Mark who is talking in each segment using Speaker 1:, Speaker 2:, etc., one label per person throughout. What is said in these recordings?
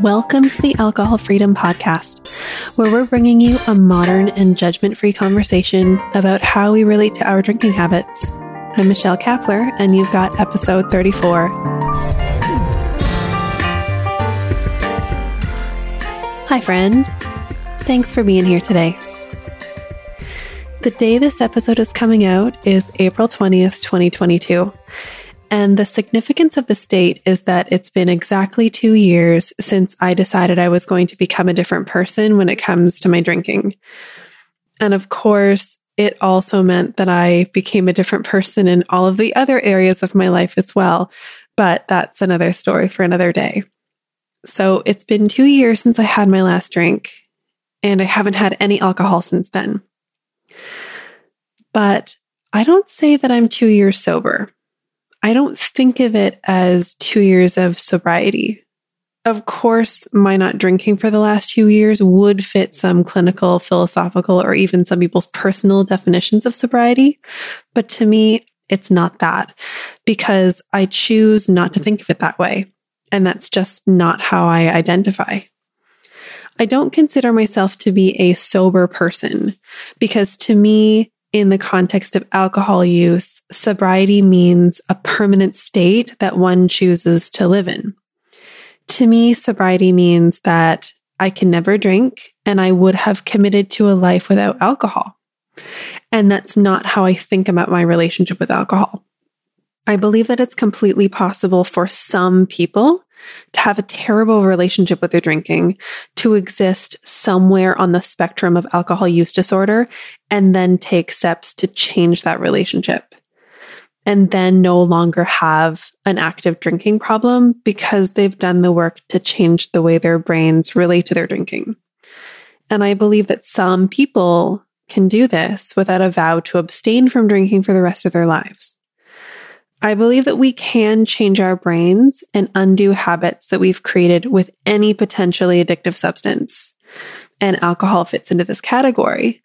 Speaker 1: Welcome to the Alcohol Freedom Podcast, where we're bringing you a modern and judgment free conversation about how we relate to our drinking habits. I'm Michelle Kapler, and you've got episode 34. Hi, friend. Thanks for being here today. The day this episode is coming out is April 20th, 2022. And the significance of this date is that it's been exactly two years since I decided I was going to become a different person when it comes to my drinking. And of course, it also meant that I became a different person in all of the other areas of my life as well. But that's another story for another day. So it's been two years since I had my last drink, and I haven't had any alcohol since then. But I don't say that I'm two years sober. I don't think of it as two years of sobriety. Of course, my not drinking for the last two years would fit some clinical, philosophical, or even some people's personal definitions of sobriety. But to me, it's not that because I choose not to think of it that way. And that's just not how I identify. I don't consider myself to be a sober person because to me, in the context of alcohol use, sobriety means a permanent state that one chooses to live in. To me, sobriety means that I can never drink and I would have committed to a life without alcohol. And that's not how I think about my relationship with alcohol. I believe that it's completely possible for some people to have a terrible relationship with their drinking, to exist somewhere on the spectrum of alcohol use disorder, and then take steps to change that relationship. And then no longer have an active drinking problem because they've done the work to change the way their brains relate to their drinking. And I believe that some people can do this without a vow to abstain from drinking for the rest of their lives. I believe that we can change our brains and undo habits that we've created with any potentially addictive substance. And alcohol fits into this category.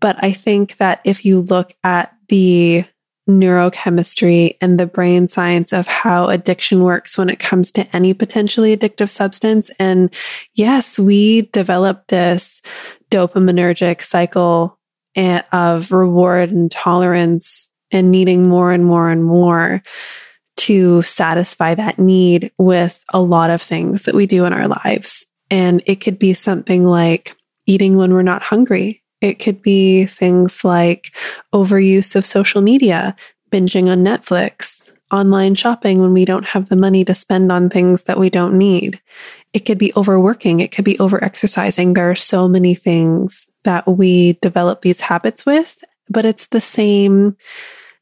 Speaker 1: But I think that if you look at the neurochemistry and the brain science of how addiction works when it comes to any potentially addictive substance, and yes, we develop this dopaminergic cycle eh, of reward and tolerance and needing more and more and more to satisfy that need with a lot of things that we do in our lives. And it could be something like eating when we're not hungry. It could be things like overuse of social media, binging on Netflix, online shopping when we don't have the money to spend on things that we don't need. It could be overworking. It could be overexercising. There are so many things that we develop these habits with, but it's the same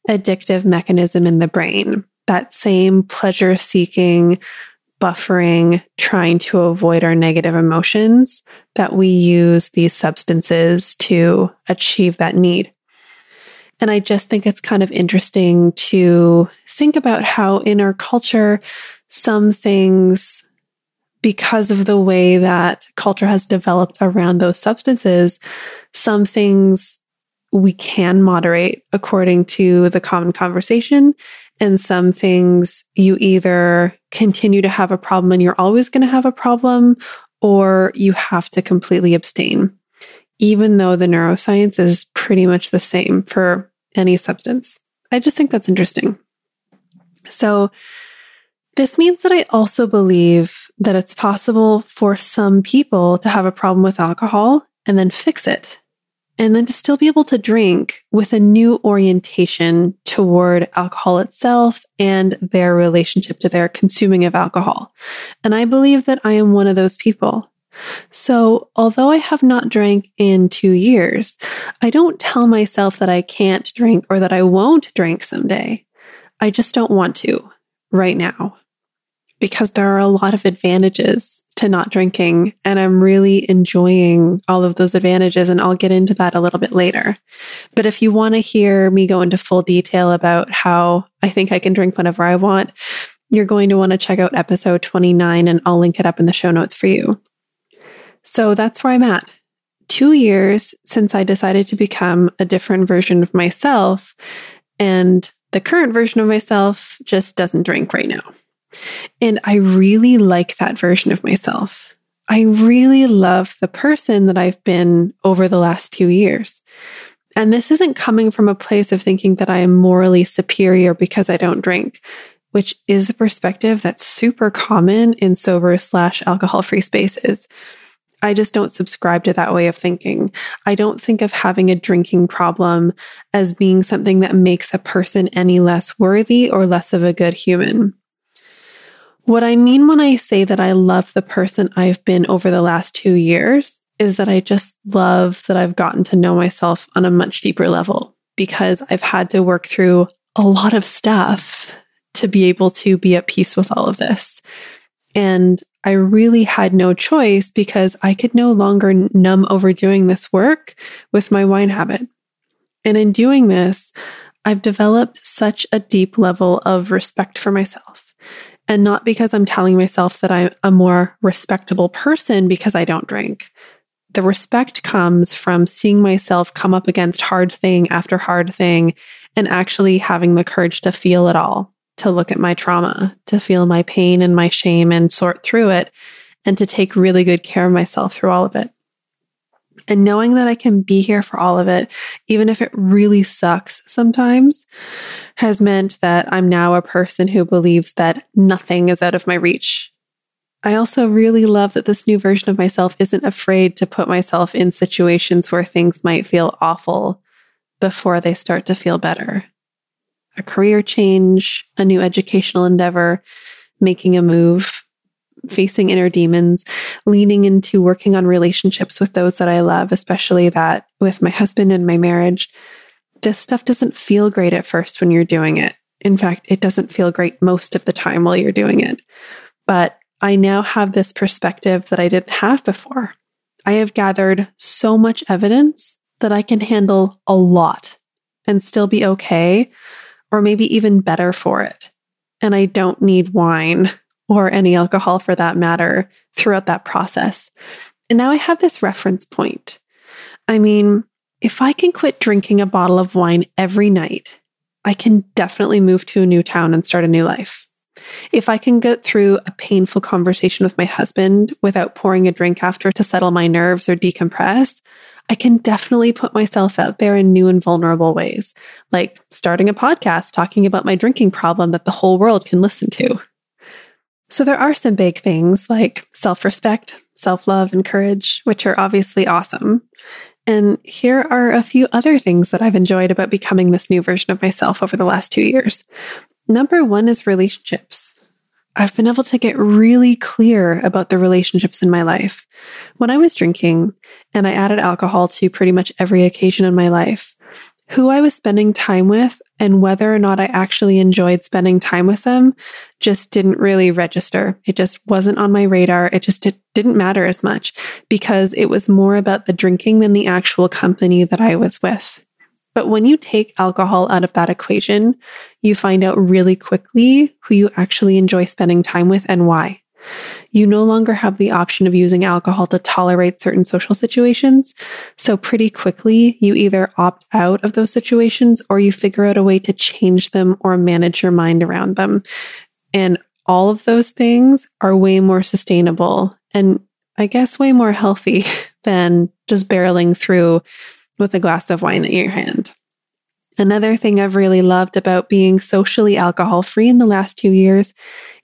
Speaker 1: addictive mechanism in the brain. That same pleasure seeking, buffering, trying to avoid our negative emotions that we use these substances to achieve that need. And I just think it's kind of interesting to think about how in our culture, some things, because of the way that culture has developed around those substances, some things we can moderate according to the common conversation. And some things you either continue to have a problem and you're always going to have a problem, or you have to completely abstain, even though the neuroscience is pretty much the same for any substance. I just think that's interesting. So, this means that I also believe that it's possible for some people to have a problem with alcohol and then fix it and then to still be able to drink with a new orientation toward alcohol itself and their relationship to their consuming of alcohol. And I believe that I am one of those people. So, although I have not drank in two years, I don't tell myself that I can't drink or that I won't drink someday. I just don't want to right now because there are a lot of advantages to not drinking. And I'm really enjoying all of those advantages. And I'll get into that a little bit later. But if you want to hear me go into full detail about how I think I can drink whenever I want, you're going to want to check out episode 29 and I'll link it up in the show notes for you. So that's where I'm at. Two years since I decided to become a different version of myself. And the current version of myself just doesn't drink right now. And I really like that version of myself. I really love the person that I've been over the last two years. And this isn't coming from a place of thinking that I am morally superior because I don't drink, which is the perspective that's super common in sober slash alcohol free spaces. I just don't subscribe to that way of thinking. I don't think of having a drinking problem as being something that makes a person any less worthy or less of a good human. What I mean when I say that I love the person I've been over the last two years is that I just love that I've gotten to know myself on a much deeper level because I've had to work through a lot of stuff to be able to be at peace with all of this. And I really had no choice because I could no longer numb over doing this work with my wine habit. And in doing this, I've developed such a deep level of respect for myself. And not because I'm telling myself that I'm a more respectable person because I don't drink. The respect comes from seeing myself come up against hard thing after hard thing and actually having the courage to feel it all to look at my trauma, to feel my pain and my shame and sort through it, and to take really good care of myself through all of it. And knowing that I can be here for all of it, even if it really sucks sometimes, has meant that I'm now a person who believes that nothing is out of my reach. I also really love that this new version of myself isn't afraid to put myself in situations where things might feel awful before they start to feel better a career change, a new educational endeavor, making a move, facing inner demons, leaning into working on relationships with those that I love, especially that with my husband and my marriage. This stuff doesn't feel great at first when you're doing it. In fact, it doesn't feel great most of the time while you're doing it. But I now have this perspective that I didn't have before. I have gathered so much evidence that I can handle a lot and still be okay or maybe even better for it. And I don't need wine or any alcohol for that matter throughout that process. And now I have this reference point. I mean, if I can quit drinking a bottle of wine every night, I can definitely move to a new town and start a new life. If I can go through a painful conversation with my husband without pouring a drink after to settle my nerves or decompress, I can definitely put myself out there in new and vulnerable ways, like starting a podcast talking about my drinking problem that the whole world can listen to. So there are some big things like self respect, self love, and courage, which are obviously awesome. And here are a few other things that I've enjoyed about becoming this new version of myself over the last two years. Number one is relationships. I've been able to get really clear about the relationships in my life. When I was drinking and I added alcohol to pretty much every occasion in my life, who I was spending time with and whether or not I actually enjoyed spending time with them just didn't really register. It just wasn't on my radar. It just it didn't matter as much because it was more about the drinking than the actual company that I was with. But when you take alcohol out of that equation, you find out really quickly who you actually enjoy spending time with and why. You no longer have the option of using alcohol to tolerate certain social situations. So, pretty quickly, you either opt out of those situations or you figure out a way to change them or manage your mind around them. And all of those things are way more sustainable and I guess way more healthy than just barreling through with a glass of wine in your hand. Another thing I've really loved about being socially alcohol free in the last two years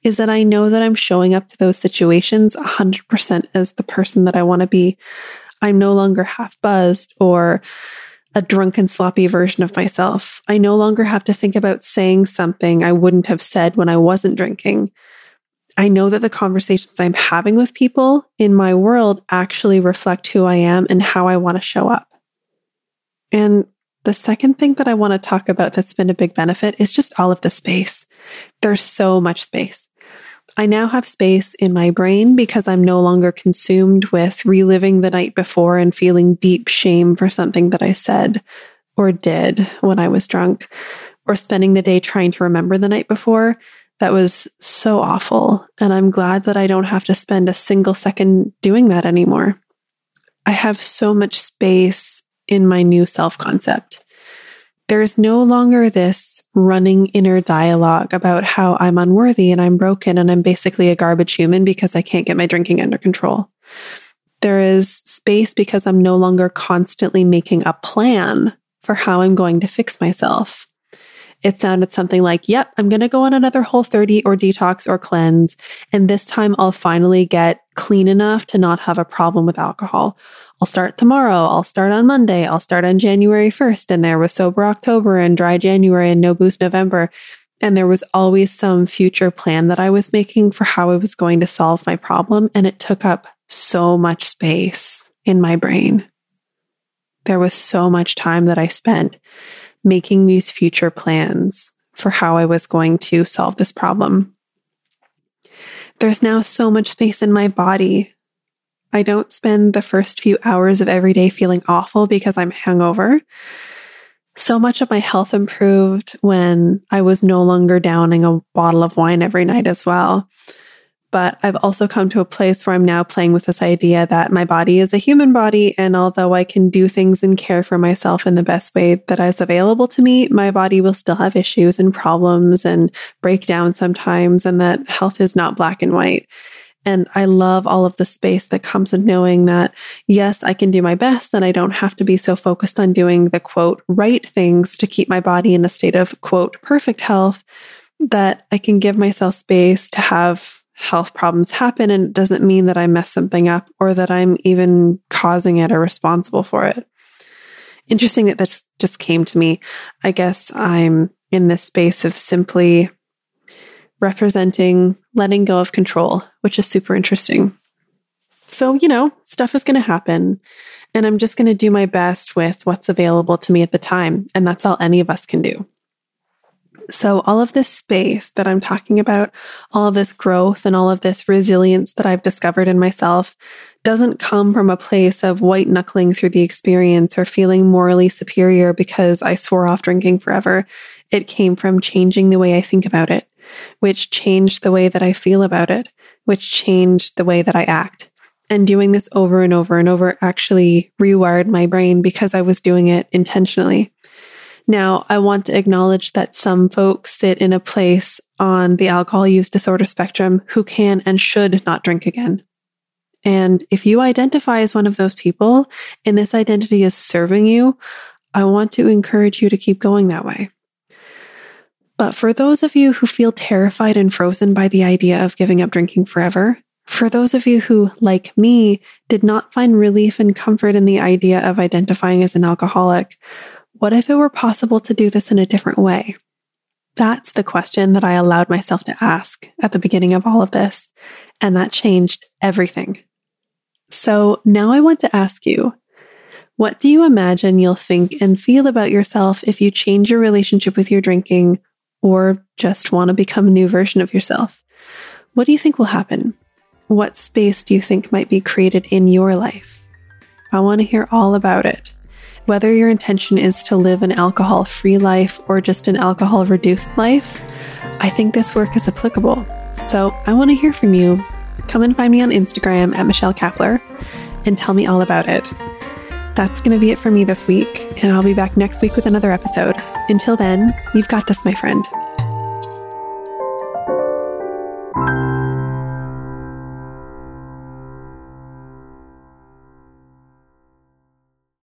Speaker 1: is that I know that I'm showing up to those situations 100% as the person that I want to be. I'm no longer half buzzed or a drunken, sloppy version of myself. I no longer have to think about saying something I wouldn't have said when I wasn't drinking. I know that the conversations I'm having with people in my world actually reflect who I am and how I want to show up. And the second thing that I want to talk about that's been a big benefit is just all of the space. There's so much space. I now have space in my brain because I'm no longer consumed with reliving the night before and feeling deep shame for something that I said or did when I was drunk, or spending the day trying to remember the night before. That was so awful. And I'm glad that I don't have to spend a single second doing that anymore. I have so much space in my new self concept. There's no longer this running inner dialogue about how I'm unworthy and I'm broken and I'm basically a garbage human because I can't get my drinking under control. There is space because I'm no longer constantly making a plan for how I'm going to fix myself. It sounded something like, yep, I'm going to go on another whole 30 or detox or cleanse. And this time I'll finally get clean enough to not have a problem with alcohol. I'll start tomorrow. I'll start on Monday. I'll start on January 1st. And there was sober October and dry January and no booze November. And there was always some future plan that I was making for how I was going to solve my problem. And it took up so much space in my brain. There was so much time that I spent making these future plans for how I was going to solve this problem. There's now so much space in my body. I don't spend the first few hours of every day feeling awful because I'm hungover. So much of my health improved when I was no longer downing a bottle of wine every night as well. But I've also come to a place where I'm now playing with this idea that my body is a human body. And although I can do things and care for myself in the best way that is available to me, my body will still have issues and problems and breakdowns sometimes. And that health is not black and white. And I love all of the space that comes of knowing that, yes, I can do my best and I don't have to be so focused on doing the quote, right things to keep my body in a state of quote, perfect health, that I can give myself space to have health problems happen and it doesn't mean that I mess something up or that I'm even causing it or responsible for it. Interesting that this just came to me. I guess I'm in this space of simply representing letting go of control, which is super interesting. So, you know, stuff is going to happen and I'm just going to do my best with what's available to me at the time. And that's all any of us can do. So all of this space that I'm talking about, all of this growth and all of this resilience that I've discovered in myself doesn't come from a place of white knuckling through the experience or feeling morally superior because I swore off drinking forever. It came from changing the way I think about it, which changed the way that I feel about it, which changed the way that I act. And doing this over and over and over actually rewired my brain because I was doing it intentionally. Now, I want to acknowledge that some folks sit in a place on the alcohol use disorder spectrum who can and should not drink again. And if you identify as one of those people and this identity is serving you, I want to encourage you to keep going that way. But for those of you who feel terrified and frozen by the idea of giving up drinking forever, for those of you who, like me, did not find relief and comfort in the idea of identifying as an alcoholic, what if it were possible to do this in a different way? That's the question that I allowed myself to ask at the beginning of all of this. And that changed everything. So now I want to ask you, what do you imagine you'll think and feel about yourself if you change your relationship with your drinking or just want to become a new version of yourself? What do you think will happen? What space do you think might be created in your life? I want to hear all about it. Whether your intention is to live an alcohol free life or just an alcohol reduced life, I think this work is applicable. So I want to hear from you. Come and find me on Instagram at Michelle Kapler and tell me all about it. That's going to be it for me this week, and I'll be back next week with another episode. Until then, you've got this, my friend.